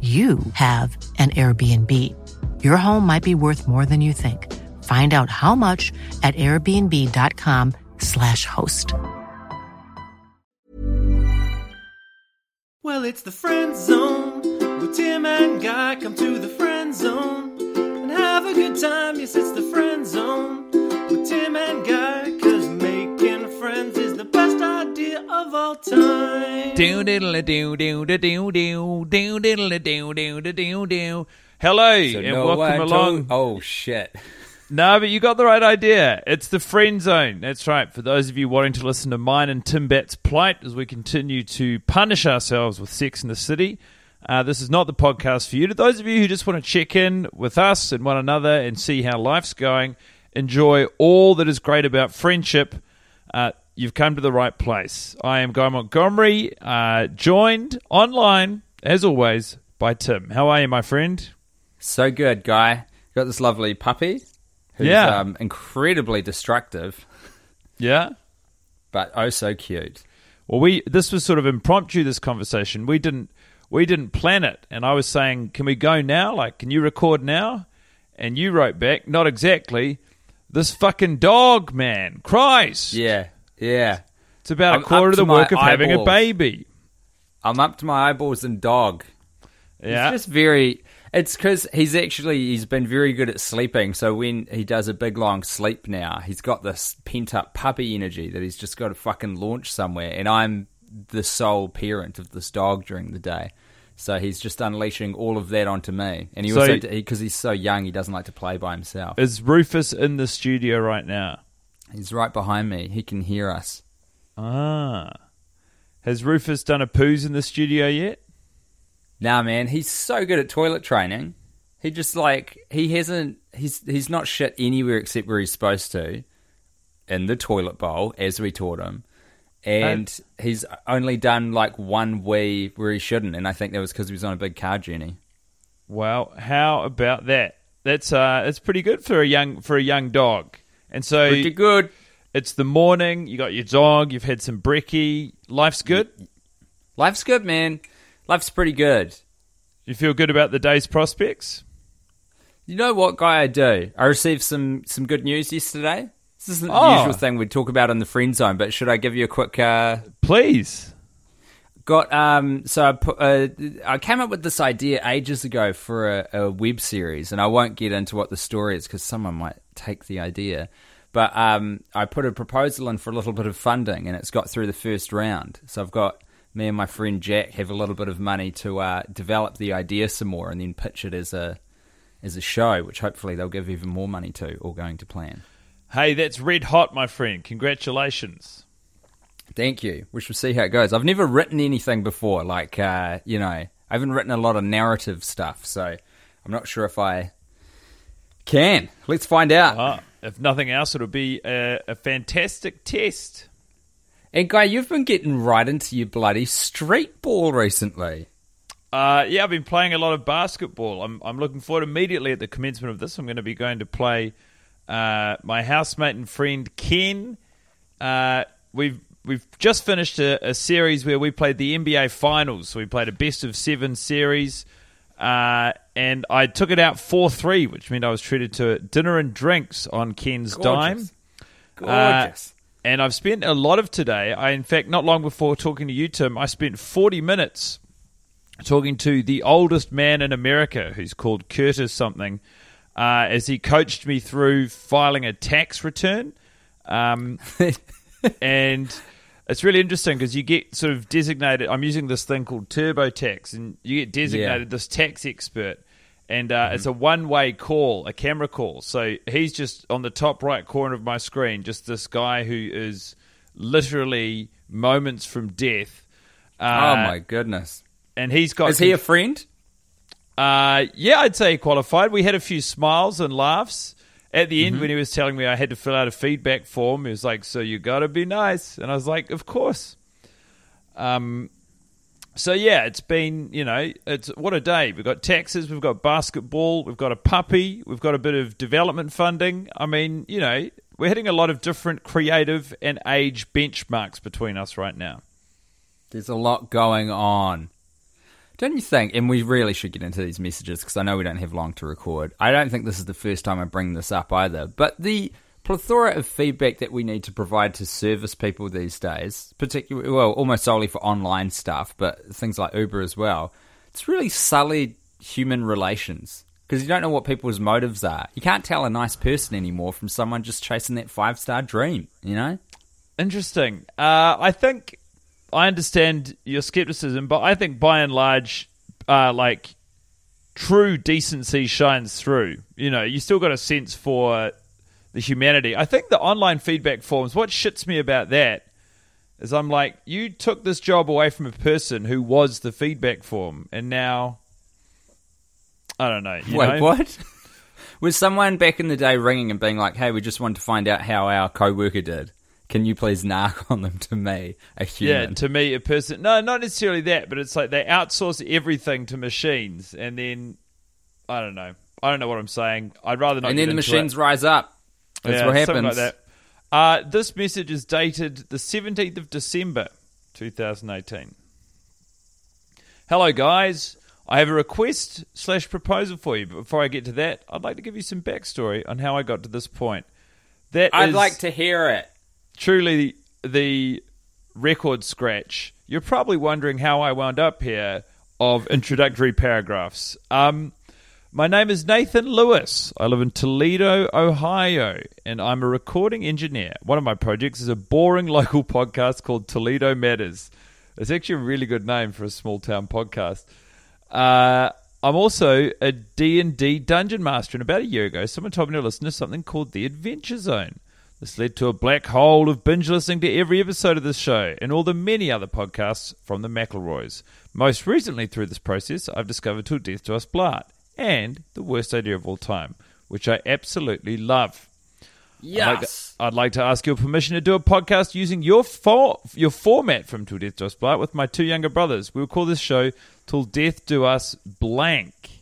you have an Airbnb. Your home might be worth more than you think. Find out how much at airbnb.com/slash host. Well, it's the friend zone with Tim and Guy. Come to the friend zone and have a good time. Yes, it's the friend zone with Tim and Guy. Cause making friends is of all time. Hello So and no welcome along. Oh shit! No, but you got the right idea. It's the friend zone. That's right. For those of you wanting to listen to mine and Tim Batt's plight as we continue to punish ourselves with Sex in the City, uh, this is not the podcast for you. To those of you who just want to check in with us and one another and see how life's going, enjoy all that is great about friendship. Uh, you've come to the right place. I am Guy Montgomery, uh, joined online as always by Tim. How are you, my friend? So good, guy. Got this lovely puppy. Who's, Yeah. um, incredibly destructive, Yeah. but oh so cute. Well, we this was sort of impromptu. This conversation we didn't we didn't plan it, and I was saying, "Can we go now? Like, can you record now?" And you wrote back, "Not exactly." This fucking dog, man, Christ! Yeah, yeah. it's about I'm a quarter of the work of having a baby. I'm up to my eyeballs in dog. Yeah, It's just very. It's because he's actually he's been very good at sleeping. So when he does a big long sleep now, he's got this pent up puppy energy that he's just got to fucking launch somewhere. And I'm the sole parent of this dog during the day, so he's just unleashing all of that onto me. And he So- also because he's so young, he doesn't like to play by himself. is Rufus in the studio right now? He's right behind me. He can hear us. Ah, has Rufus done a poos in the studio yet? Nah, man, he's so good at toilet training. He just like he hasn't. He's he's not shit anywhere except where he's supposed to, in the toilet bowl as we taught him, and he's only done like one wee where he shouldn't, and I think that was because he was on a big car journey. Well, how about that? That's uh, it's pretty good for a young for a young dog. And so Pretty good. It's the morning. You got your dog. You've had some brekkie. Life's good. Life's good, man. Life's pretty good. You feel good about the day's prospects. You know what, guy? I do. I received some some good news yesterday. This isn't the Oh. usual thing we talk about in the friend zone, but should I give you a quick uh, Please. Got um so I put uh, I came up with this idea ages ago for a, a web series and I won't get into what the story is because someone might take the idea but um I put a proposal in for a little bit of funding and it's got through the first round so I've got me and my friend Jack have a little bit of money to uh, develop the idea some more and then pitch it as a as a show which hopefully they'll give even more money to or going to plan Hey, that's red hot, my friend. Congratulations. Thank you. We shall see how it goes. I've never written anything before, like uh, you know, I haven't written a lot of narrative stuff, so I'm not sure if I can. Let's find out. Ah, if nothing else, it'll be a, a fantastic test. And guy, you've been getting right into your bloody street ball recently. Uh, yeah, I've been playing a lot of basketball. I'm, I'm looking forward immediately at the commencement of this. I'm going to be going to play uh, my housemate and friend Ken. Uh, we've we've just finished a, a series where we played the NBA Finals. So we played a best of seven series. Uh, and I took it out 4 3, which meant I was treated to dinner and drinks on Ken's Gorgeous. dime. Uh, Gorgeous. and I've spent a lot of today. I, in fact, not long before talking to you, Tim, I spent 40 minutes talking to the oldest man in America who's called Curtis something uh, as he coached me through filing a tax return. Um, and it's really interesting because you get sort of designated. I'm using this thing called TurboTax, and you get designated Yeah. this tax expert. And uh, it's a one way call, a camera call. So he's just on the top right corner of my screen, just this guy who is literally moments from death. Uh, oh my goodness. And he's got. Is he a friend? Uh, yeah, I'd say he qualified. We had a few smiles and laughs at the end when he was telling me I had to fill out a feedback form. He was like, "So you got to be nice," and I was like, "Of course." Um, so yeah, it's been you know, it's what a day. We've got taxes, we've got basketball, we've got a puppy, we've got a bit of development funding. I mean, you know, we're hitting a lot of different creative and age benchmarks between us right now. There's a lot going on. Don't you think? And we really should get into these messages because I know we don't have long to record. I don't think this is the first time I bring this up either. But the plethora of feedback that we need to provide to service people these days, particularly, well, almost solely for online stuff, but things like Uber as well, it's really sullied human relations because you don't know what people's motives are. You can't tell a nice person anymore from someone just chasing that five star dream, you know? Interesting. Uh, I think I understand your skepticism, but I think by and large, uh, like true decency shines through. You know, you still got a sense for the humanity. I think the online feedback forms. What shits me about that is I'm like, you took this job away from a person who was the feedback form, and now I don't know. you Wait, know? what? Was someone back in the day ringing and being like, "Hey, we just wanted to find out how our co-worker did. Can you please narc on them to me, a human? Yeah, to me, a person. No, not necessarily that, but it's like they outsource everything to machines, and then I don't know. I don't know what I'm saying. I'd rather not. and then the machines it. rise up. That's Yeah, what happens. Like that. Uh, this message is dated the 17th of December, 2018. Hello, guys. I have a request slash proposal for you. But before I get to that, I'd like to give you some backstory on how I got to this point. That I'd is- like to hear it. Truly the record scratch. You're probably wondering how I wound up here of introductory paragraphs. Um, my name is Nathan Lewis. I live in Toledo, Ohio, and I'm a recording engineer. One of my projects is a boring local podcast called Toledo Matters. It's actually a really good name for a small town podcast. Uh, I'm also a D&D dungeon master, and about a year ago, someone told me to listen to something called The Adventure Zone. This led to a black hole of binge listening to every episode of this show and all the many other podcasts from the McElroys. Most recently, through this process, I've discovered Till Death Do Us Blart and The Worst Idea of All Time, which I absolutely love. I'd like, to, Yes. I'd like to ask your permission to do a podcast using your for, your format from Till Death Do Us Blart with my two younger brothers. We'll call this show Till Death Do Us Blank.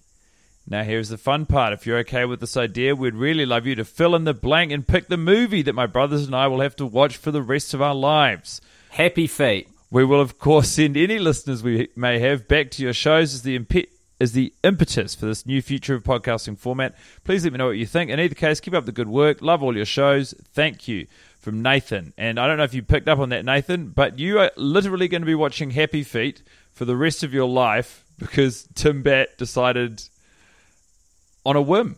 Now, here's the fun part. If you're okay with this idea, we'd really love you to fill in the blank and pick the movie that my brothers and I will have to watch for the rest of our lives. Happy feet. We will, of course, send any listeners we may have back to your shows as the impe- as the impetus for this new future of podcasting format. Please let me know what you think. In either case, keep up the good work. Love all your shows. Thank you. From Nathan. And I don't know if you picked up on that, Nathan, but you are literally going to be watching Happy Feet for the rest of your life because Tim Batt decided on a whim.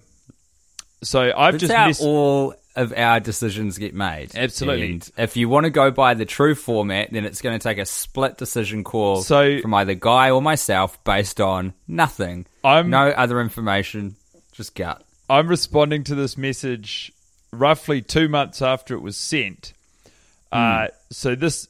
So I've That's just how missed. all of our decisions get made. Absolutely. And if you want to go by the true format, then it's going to take a split decision call So- from either Guy or myself based on nothing. I'm- no other information, just gut. I'm responding to this message roughly two months after it was sent. Uh, so this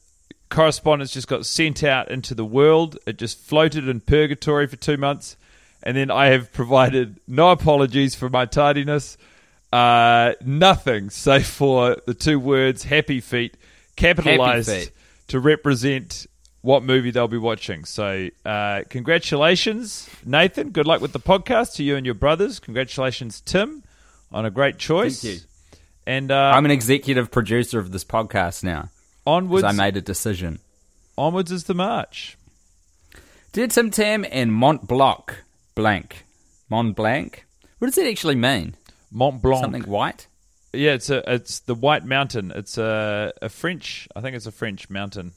correspondence just got sent out into the world. It just floated in purgatory for two months, and then I have provided no apologies for my tardiness, uh, nothing save for the two words "happy feet" capitalized Happy feet. to represent what movie they'll be watching. So, uh, congratulations, Nathan. Good luck with the podcast to you and your brothers. Congratulations, Tim, on a great choice. Thank you. And uh, I'm an executive producer of this podcast now onwards, I made a decision. onwards is the march. Dear Tim Tam and Mont Blanc, Blanc. Mont Blanc. What does it actually mean? Mont Blanc. Something white? Yeah, it's a it's the White Mountain. It's a a French. I think it's a French mountain.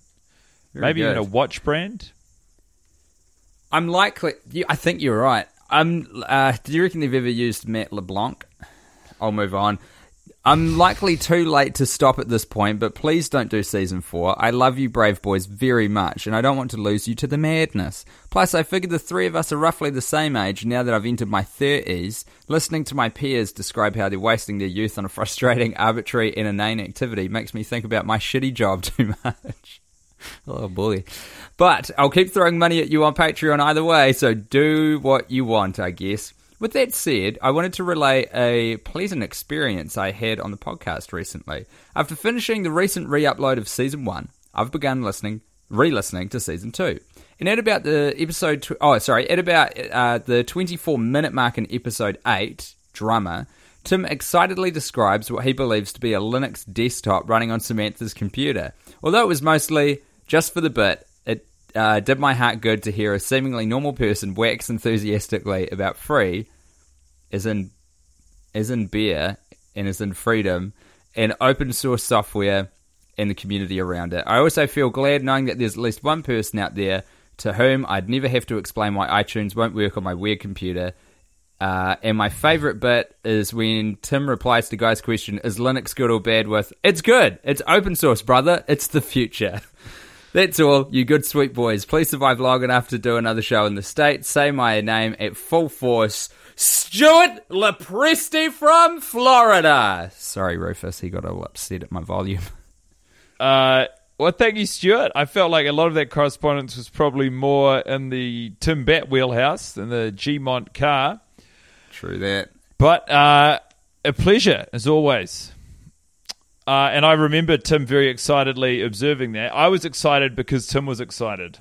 Very Maybe even a watch brand. I'm likely. I think you're right. I'm. Uh, do you reckon they've ever used Matt LeBlanc? I'll move on. I'm likely too late to stop at this point, but please don't do season four. I love you, Brave Boys, very much, and I don't want to lose you to the madness. Plus, I figure the three of us are roughly the same age now that I've entered my 30s. Listening to my peers describe how they're wasting their youth on a frustrating, arbitrary, and inane activity makes me think about my shitty job too much. Oh bully. But I'll keep throwing money at you on Patreon either way, so do what you want, I guess. With that said, I wanted to relay a pleasant experience I had on the podcast recently. After finishing the recent re upload of season one, I've begun listening, re listening to season two. And at about the episode, tw- oh, sorry, at about uh, the 24 minute mark in episode 8, Drummer, Tim excitedly describes what he believes to be a Linux desktop running on Samantha's computer. Although it was mostly just for the bit, it uh, did my heart good to hear a seemingly normal person wax enthusiastically about free, as in, as in beer, and is in freedom, and open source software and the community around it. I also feel glad knowing that there's at least one person out there to whom I'd never have to explain why iTunes won't work on my weird computer. Uh, and my favorite bit is when Tim replies to Guy's question, Is Linux good or bad? with, It's good. It's open source, brother. It's the future. That's all, you good sweet boys. Please survive long enough to do another show in the States. Say my name at full force. Stuart Lepresti from Florida. Sorry, Rufus, he got all upset at my volume. Uh, well, thank you, Stuart. I felt like a lot of that correspondence was probably more in the Tim Batt wheelhouse than the Gmont car. True that. But uh, a pleasure, as always. Uh, and I remember Tim very excitedly observing that. I was excited because Tim was excited.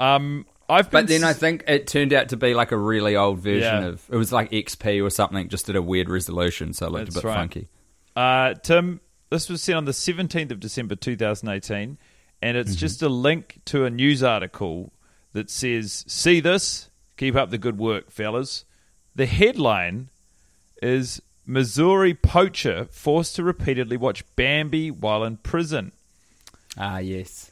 Um, I've But then I think it turned out to be like a really old version Yeah. of it was like XP or something, just at a weird resolution, so it looked That's a bit right. funky. Uh, Tim, this was sent on the 17th of December 2018, and it's Mm-hmm. just a link to a news article that says, See this? Keep up the good work, fellas. The headline is Missouri poacher forced to repeatedly watch Bambi while in prison. Ah, yes.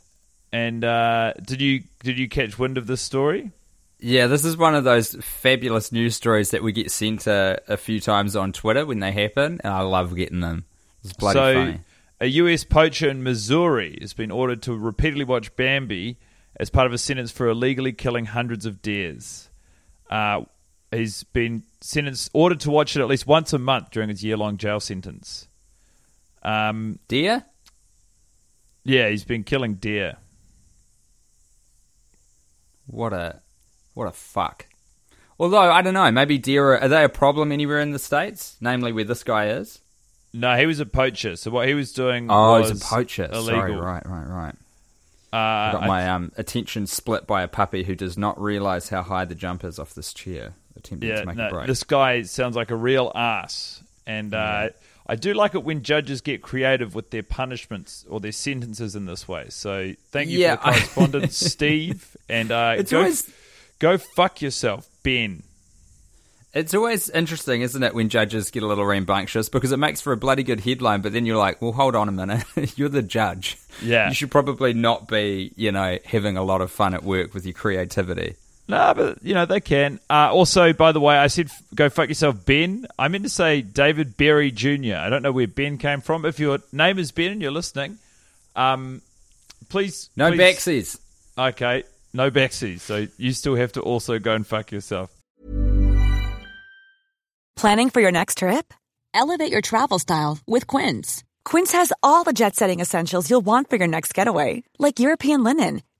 And uh, did you did you catch wind of this story? Yeah, this is one of those fabulous news stories that we get sent a, a few times on Twitter when they happen, and I love getting them. It's bloody so, funny. a U.S. poacher in Missouri has been ordered to repeatedly watch Bambi as part of a sentence for illegally killing hundreds of deers. Uh, he's been sentenced, ordered to watch it at least once a month during his year-long jail sentence. Um, Deer? yeah, he's been killing deer. What a what a fuck. Although I don't know, maybe deer are, are they a problem anywhere in the states? Namely, where this guy is. No, he was a poacher. So what he was doing Oh, was he's a poacher. illegal. Sorry, right, right, right. Uh, I got I- my um, attention split by a puppy who does not realise how high the jump is off this chair, attempting yeah, to make no, a break. this guy sounds like a real ass, and uh, I do like it when judges get creative with their punishments or their sentences in this way. So thank you Yeah, for the correspondence, Steve, and uh, It's go always- go fuck yourself, Ben. It's always interesting, isn't it, when judges get a little rambunctious because it makes for a bloody good headline, but then you're like, well, hold on a minute. you're the judge. Yeah. You should probably not be, you know, having a lot of fun at work with your creativity. No, but you know they can. Uh, also, by the way, I said f- go fuck yourself, Ben. I meant to say David Berry Jr. I don't know where Ben came from. If your name is Ben and you're listening, um, please No please, backsies. Okay, no backsies. So you still have to also go and fuck yourself. Planning for your next trip? Elevate your travel style with Quince. Quince has all the jet setting essentials you'll want for your next getaway, like European linen,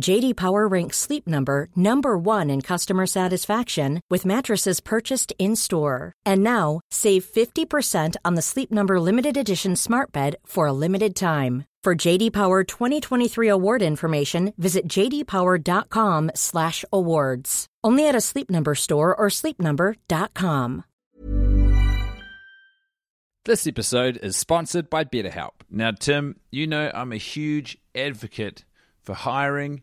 JD Power ranks Sleep Number number 1 in customer satisfaction with mattresses purchased in-store. And now, save 50% on the Sleep Number limited edition Smart Bed for a limited time. For JD Power 2023 award information, visit jdpower.com/awards. Only at a Sleep Number store or sleepnumber.com. This episode is sponsored by BetterHelp. Now, Tim, you know I'm a huge advocate for hiring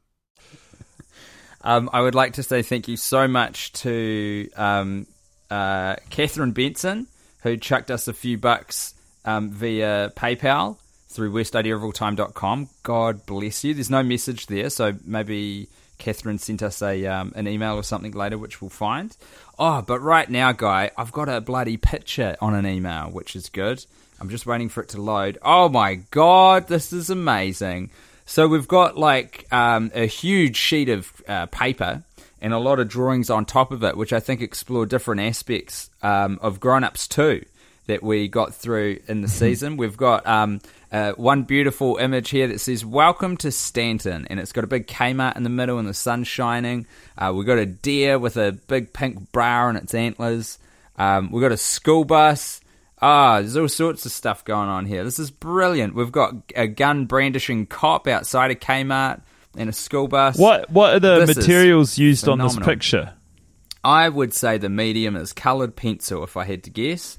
Um, I would like to say thank you so much to um, uh, Catherine Benson, who chucked us a few bucks um, via PayPal through worstideaofalltime.com. God bless you. There's no message there, so maybe Catherine sent us a um, an email or something later, which we'll find. Oh, but right now, guy, I've got a bloody picture on an email, which is good. I'm just waiting for it to load. Oh my god, this is amazing. So we've got like um, a huge sheet of uh, paper and a lot of drawings on top of it, which I think explore different aspects um, of Grown Ups too that we got through in the season. We've got um, uh, one beautiful image here that says "Welcome to Staunton," and it's got a big Kmart in the middle and the sun shining. Uh, we've got a deer with a big pink brow on its antlers. Um, we've got a school bus. Ah, there's all sorts of stuff going on here. This is brilliant. We've got a gun brandishing cop outside of Kmart and a school bus. What what are the This materials used on this picture? I would say the medium is coloured pencil, if I had to guess.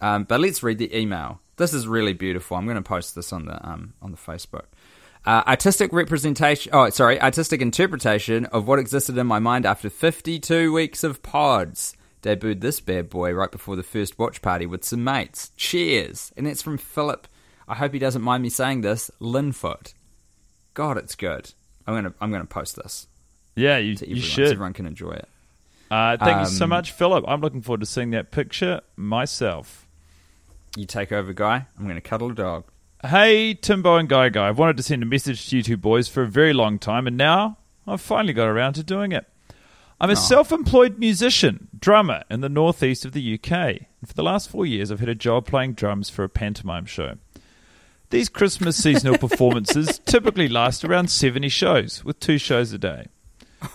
Um, but let's read the email. This is really beautiful. I'm going to post this on the um, on the Facebook. Uh, artistic representation. Oh, sorry, artistic interpretation of what existed in my mind after 52 weeks of pods. Debuted this bad boy right before the first watch party with some mates. Cheers, and that's from Philip. I hope he doesn't mind me saying this. Linfoot. God, it's good. I'm gonna I'm gonna post this Yeah, you, you everyone so should. everyone can enjoy it. Uh, thank you so Um, much, Philip. I'm looking forward to seeing that picture myself. You take over, guy. I'm gonna cuddle a dog. Hey, Timbo and Guy Guy. I've wanted to send a message to you two boys for a very long time, and now I've finally got around to doing it. I'm a self employed musician, drummer in the northeast of the UK. And for the last four years, I've had a job playing drums for a pantomime show. These Christmas seasonal performances typically last around 70 shows, with two shows a day.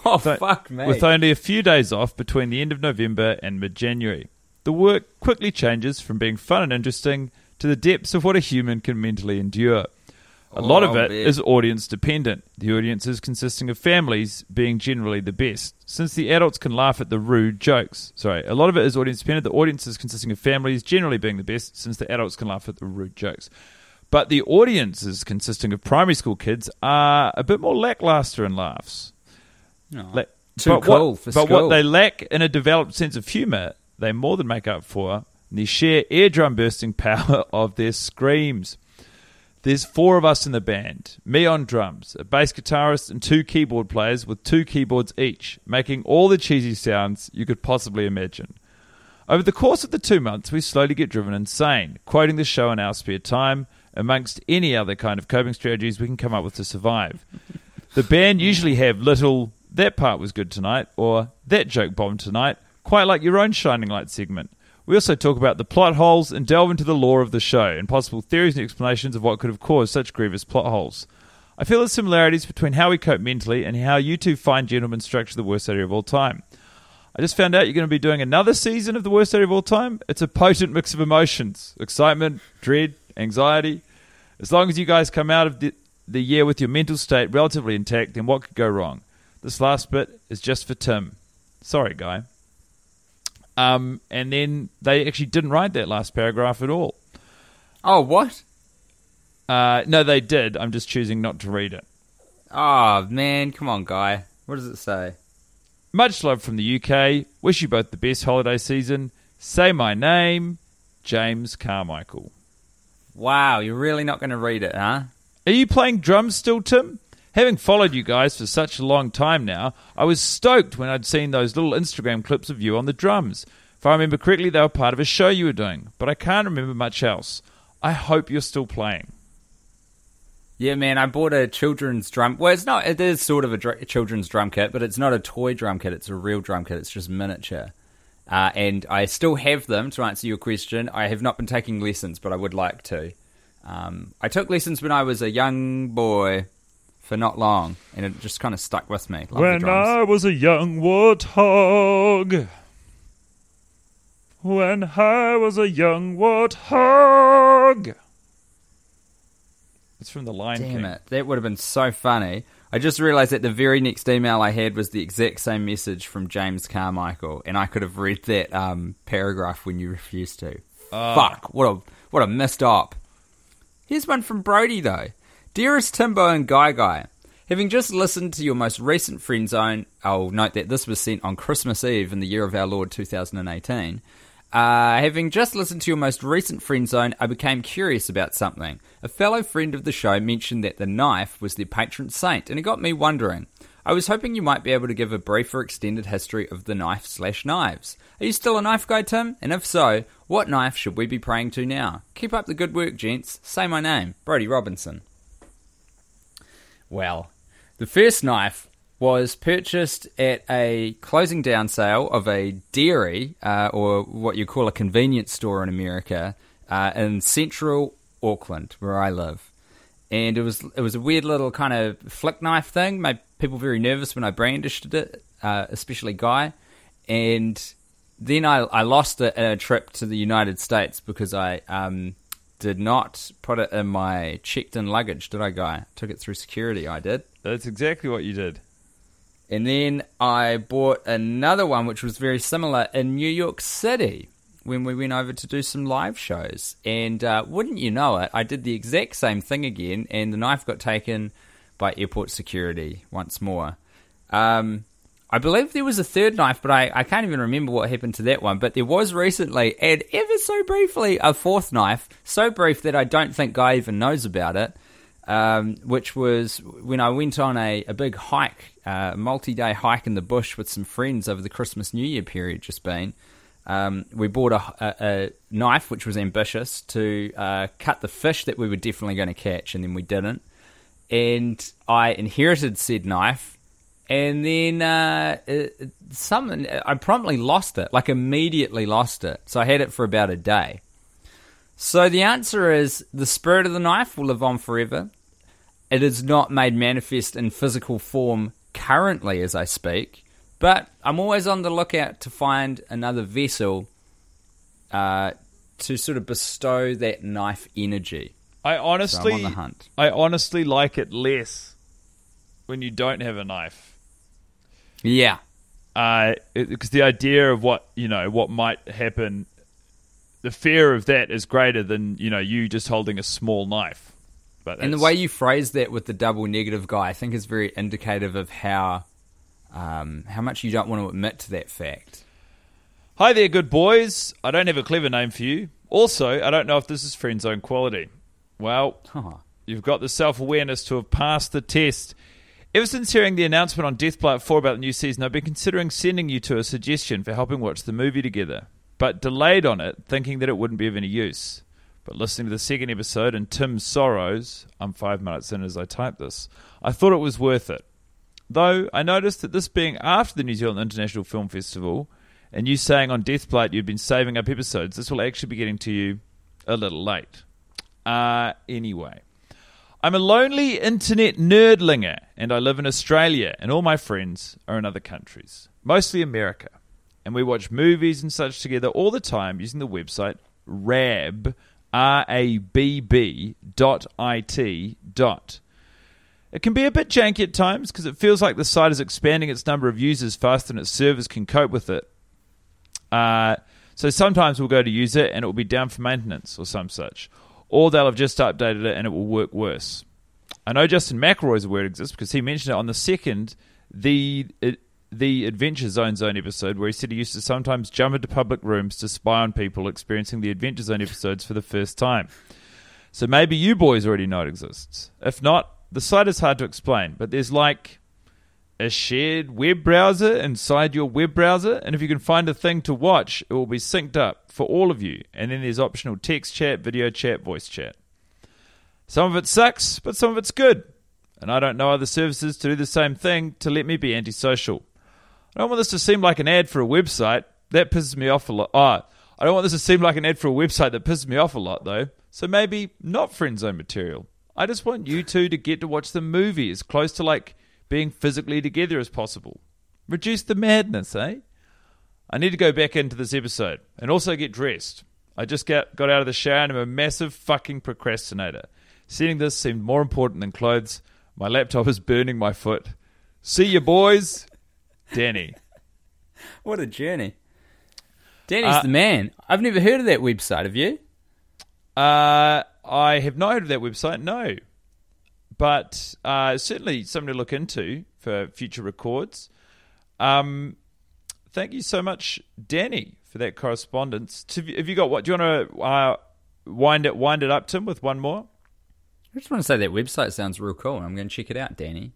Oh fuck me! With only a few days off between the end of November and mid January. The work quickly changes from being fun and interesting to the depths of what a human can mentally endure. A lot of Oh, it man. is audience dependent, the audiences consisting of families being generally the best, since the adults can laugh at the rude jokes. Sorry, a lot of it is audience dependent, the audiences consisting of families generally being the best, since the adults can laugh at the rude jokes. But the audiences consisting of primary school kids are a bit more lackluster in laughs. La- Too but cool what, for But school. what they lack in a developed sense of humour, they more than make up for in the sheer eardrum bursting power of their screams. There's four of us in the band me on drums, a bass guitarist, and two keyboard players with two keyboards each, making all the cheesy sounds you could possibly imagine. Over the course of the two months, we slowly get driven insane, quoting the show in our spare time, amongst any other kind of coping strategies we can come up with to survive. The band usually have little, that part was good tonight, or that joke bombed tonight, quite like your own Shining Light segment. We also talk about the plot holes and delve into the lore of the show and possible theories and explanations of what could have caused such grievous plot holes. I feel the similarities between how we cope mentally and how you two fine gentlemen structure the worst idea of all time. I just found out you're going to be doing another season of the worst idea of all time. It's a potent mix of emotions excitement, dread, anxiety. As long as you guys come out of the, the year with your mental state relatively intact, then what could go wrong? This last bit is just for Tim. Sorry, guy. Um, and then they actually didn't write that last paragraph at all. Oh, what? Uh, no, they did. I'm just choosing not to read it. Oh, man. Come on, guy. What does it say? Much love from the UK. Wish you both the best holiday season. Say my name, James Carmichael. Wow, you're really not going to read it, huh? Are you playing drums still, Tim? Having followed you guys for such a long time now, I was stoked when I'd seen those little Instagram clips of you on the drums. If I remember correctly, they were part of a show you were doing, but I can't remember much else. I hope you're still playing. Yeah, man, I bought a children's drum. Well, it's not. It is sort of a dr- children's drum kit, but it's not a toy drum kit. It's a real drum kit. It's just miniature. Uh, and I still have them. To answer your question, I have not been taking lessons, but I would like to. Um, I took lessons when I was a young boy, for not long, and it just kind of stuck with me. Love when. I was a young warthog. When I was a young warthog. It's from the Lion Damn King. it, that would have been so funny. I just realised that the very next email I had was the exact same message from James Carmichael, and I could have read that um, paragraph when you refused to. Fuck! What a what a missed op. Here's one from Brody though. Dearest Timbo and Guy Guy, having just listened to your most recent friend zone, I'll note that this was sent on Christmas Eve in the year of our Lord 2018. Uh, having just listened to your most recent friend zone, I became curious about something. A fellow friend of the show mentioned that the knife was their patron saint, and it got me wondering. I was hoping you might be able to give a brief or extended history of the knife slash knives. Are you still a knife guy, Tim? And if so, what knife should we be praying to now? Keep up the good work, gents. Say my name, Brody Robinson. Well, the first knife was purchased at a closing down sale of a dairy, uh, or what you call a convenience store in America, uh, in central Auckland, where I live. And it was it was a weird little kind of flick knife thing. Made people very nervous when I brandished it, uh, especially Guy. And then I, I lost it in a trip to the United States because I um, did not put it in my checked in luggage, did I, Guy? Took it through security, I did. That's exactly what you did. And then I bought another one which was very similar in New York City when we went over to do some live shows. And uh, wouldn't you know it, I did the exact same thing again, and the knife got taken by airport security once more. Um, I believe there was a third knife, but I, I can't even remember what happened to that one. But there was recently, and ever so briefly, a fourth knife, so brief that I don't think Guy even knows about it um, which was when I went on a, a big hike, uh, a multi day hike in the bush with some friends over the Christmas New Year period just been. Um, we bought a, a, a knife which was ambitious to uh, cut the fish that we were definitely going to catch, and then we didn't. And I inherited said knife, and then uh, it, some I promptly lost it, like immediately lost it. So I had it for about a day. So the answer is the spirit of the knife will live on forever. It is not made manifest in physical form currently as I speak, but I'm always on the lookout to find another vessel uh, to sort of bestow that knife energy. I honestly, on the hunt. I honestly like it less when you don't have a knife. Yeah. because the idea of what you know what might happen, the fear of that is greater than you know you just holding a small knife. But And the way you phrase that with the double negative guy, I think is very indicative of how um, how much you don't want to admit to that fact. Hi there, good boys. I don't have a clever name for you. Also, I don't know if this is friend zone quality. Well, Huh. you've got the self awareness to have passed the test. Ever since hearing the announcement on Death Blart 4 about the new season, I've been considering sending you to a suggestion for helping watch the movie together, but delayed on it, thinking that it wouldn't be of any use. But listening to the second episode and Tim's sorrows, I'm five minutes in as I type this, I thought it was worth it. Though I noticed that this being after the New Zealand International Film Festival, and you saying on Death Blart you'd been saving up episodes, this will actually be getting to you a little late. Uh, anyway. I'm a lonely internet nerdlinger, and I live in Australia, and all my friends are in other countries, mostly America. And we watch movies and such together all the time using the website Rabb, R A B B dot I T dot. It can be a bit janky at times because it feels like the site is expanding its number of users faster than its servers can cope with it. Uh, so sometimes we'll go to use it and it will be down for maintenance or some such. Or they'll have just updated it and it will work worse. I know Justin McElroy is aware it exists because he mentioned it on the second the uh, the Adventure Zone Zone episode where he said he used to sometimes jump into public rooms to spy on people experiencing the Adventure Zone episodes for the first time. So maybe you boys already know it exists. If not, the site is hard to explain, but there's like a shared web browser inside your web browser, and if you can find a thing to watch, it will be synced up for all of you. And then there's optional text chat, video chat, voice chat. Some of it sucks, but some of it's good. And I don't know other services to do the same thing to let me be antisocial. I don't want this to seem like an ad for a website. That pisses me off a lot. Oh, I don't want this to seem like an ad for a website that pisses me off a lot, though. So maybe not friend zone material. I just want you two to get to watch the movie as close to like being physically together as possible. Reduce the madness, eh? I need to go back into this episode and also get dressed. I just got, got out of the shower and I'm a massive fucking procrastinator. Seeing this seemed more important than clothes. My laptop is burning my foot. See you, boys. Danny. What a journey. Danny's Uh, the man. I've never heard of that website, have you? Uh, I have not heard of that website, no. But uh, certainly something to look into for future records. Um, thank you so much, Danny, for that correspondence. Have you got what? Do you want to uh, wind it wind it up, Tim, with one more? I just want to say that website sounds real cool. I'm going to check it out, Danny.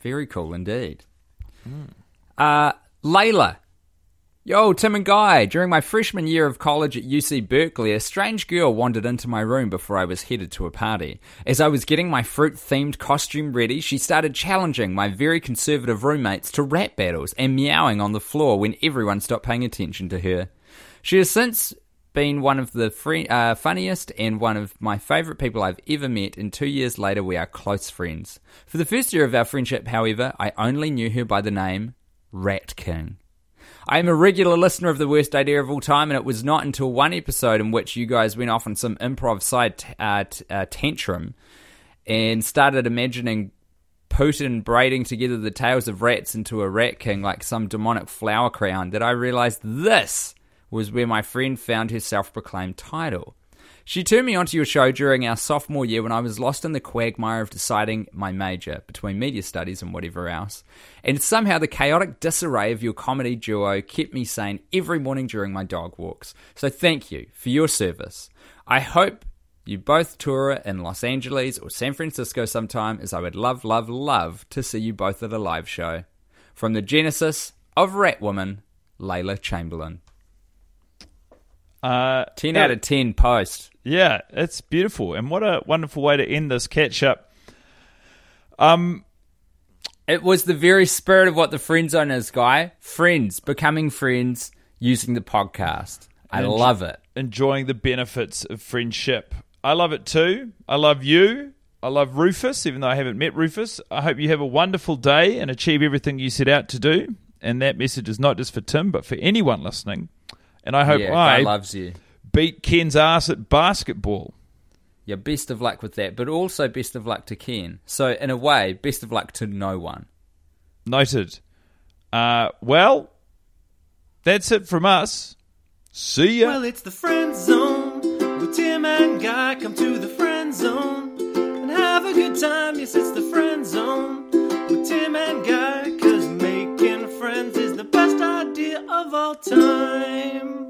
Very cool indeed. Uh, Layla. Yo, Tim and Guy. During my freshman year of college at UC Berkeley, a strange girl wandered into my room before I was headed to a party. As I was getting my fruit themed costume ready, she started challenging my very conservative roommates to rap battles and meowing on the floor when everyone stopped paying attention to her. She has since been one of the free, uh, funniest and one of my favourite people I've ever met, and two years later we are close friends. For the first year of our friendship, however, I only knew her by the name Rat King. I am a regular listener of The Worst Idea of All Time, and it was not until one episode in which you guys went off on some improv side t- uh, t- uh, tantrum and started imagining Putin braiding together the tails of rats into a rat king like some demonic flower crown that I realized this was where my friend found her self proclaimed title. She turned me onto your show during our sophomore year when I was lost in the quagmire of deciding my major between media studies and whatever else. And somehow the chaotic disarray of your comedy duo kept me sane every morning during my dog walks. So thank you for your service. I hope you both tour in Los Angeles or San Francisco sometime, as I would love, love, love to see you both at a live show. From the genesis of Rat Woman, Layla Chamberlain. Uh, 10 yeah, out of 10 post. Yeah, it's beautiful, and what a wonderful way to end this catch up. Um, It was the very spirit of what the friend zone is, guy. Friends, becoming friends using the podcast. I And- love it. enjoying the benefits of friendship. I love it too. I love you. I love Rufus, even though I haven't met Rufus. I hope you have a wonderful day and achieve everything you set out to do. And that message is not just for Tim, but for anyone listening. And I hope yeah, I loves you. Beat Ken's ass at basketball. Yeah, best of luck with that, but also best of luck to Ken. So, in a way, best of luck to no one. Noted. Uh, well, that's it from us. See ya. Well, it's the friend zone with Tim and Guy. Come to the friend zone and have a good time. Yes, it's the friend zone with Tim and Guy. Cause making friends is the best idea of all time.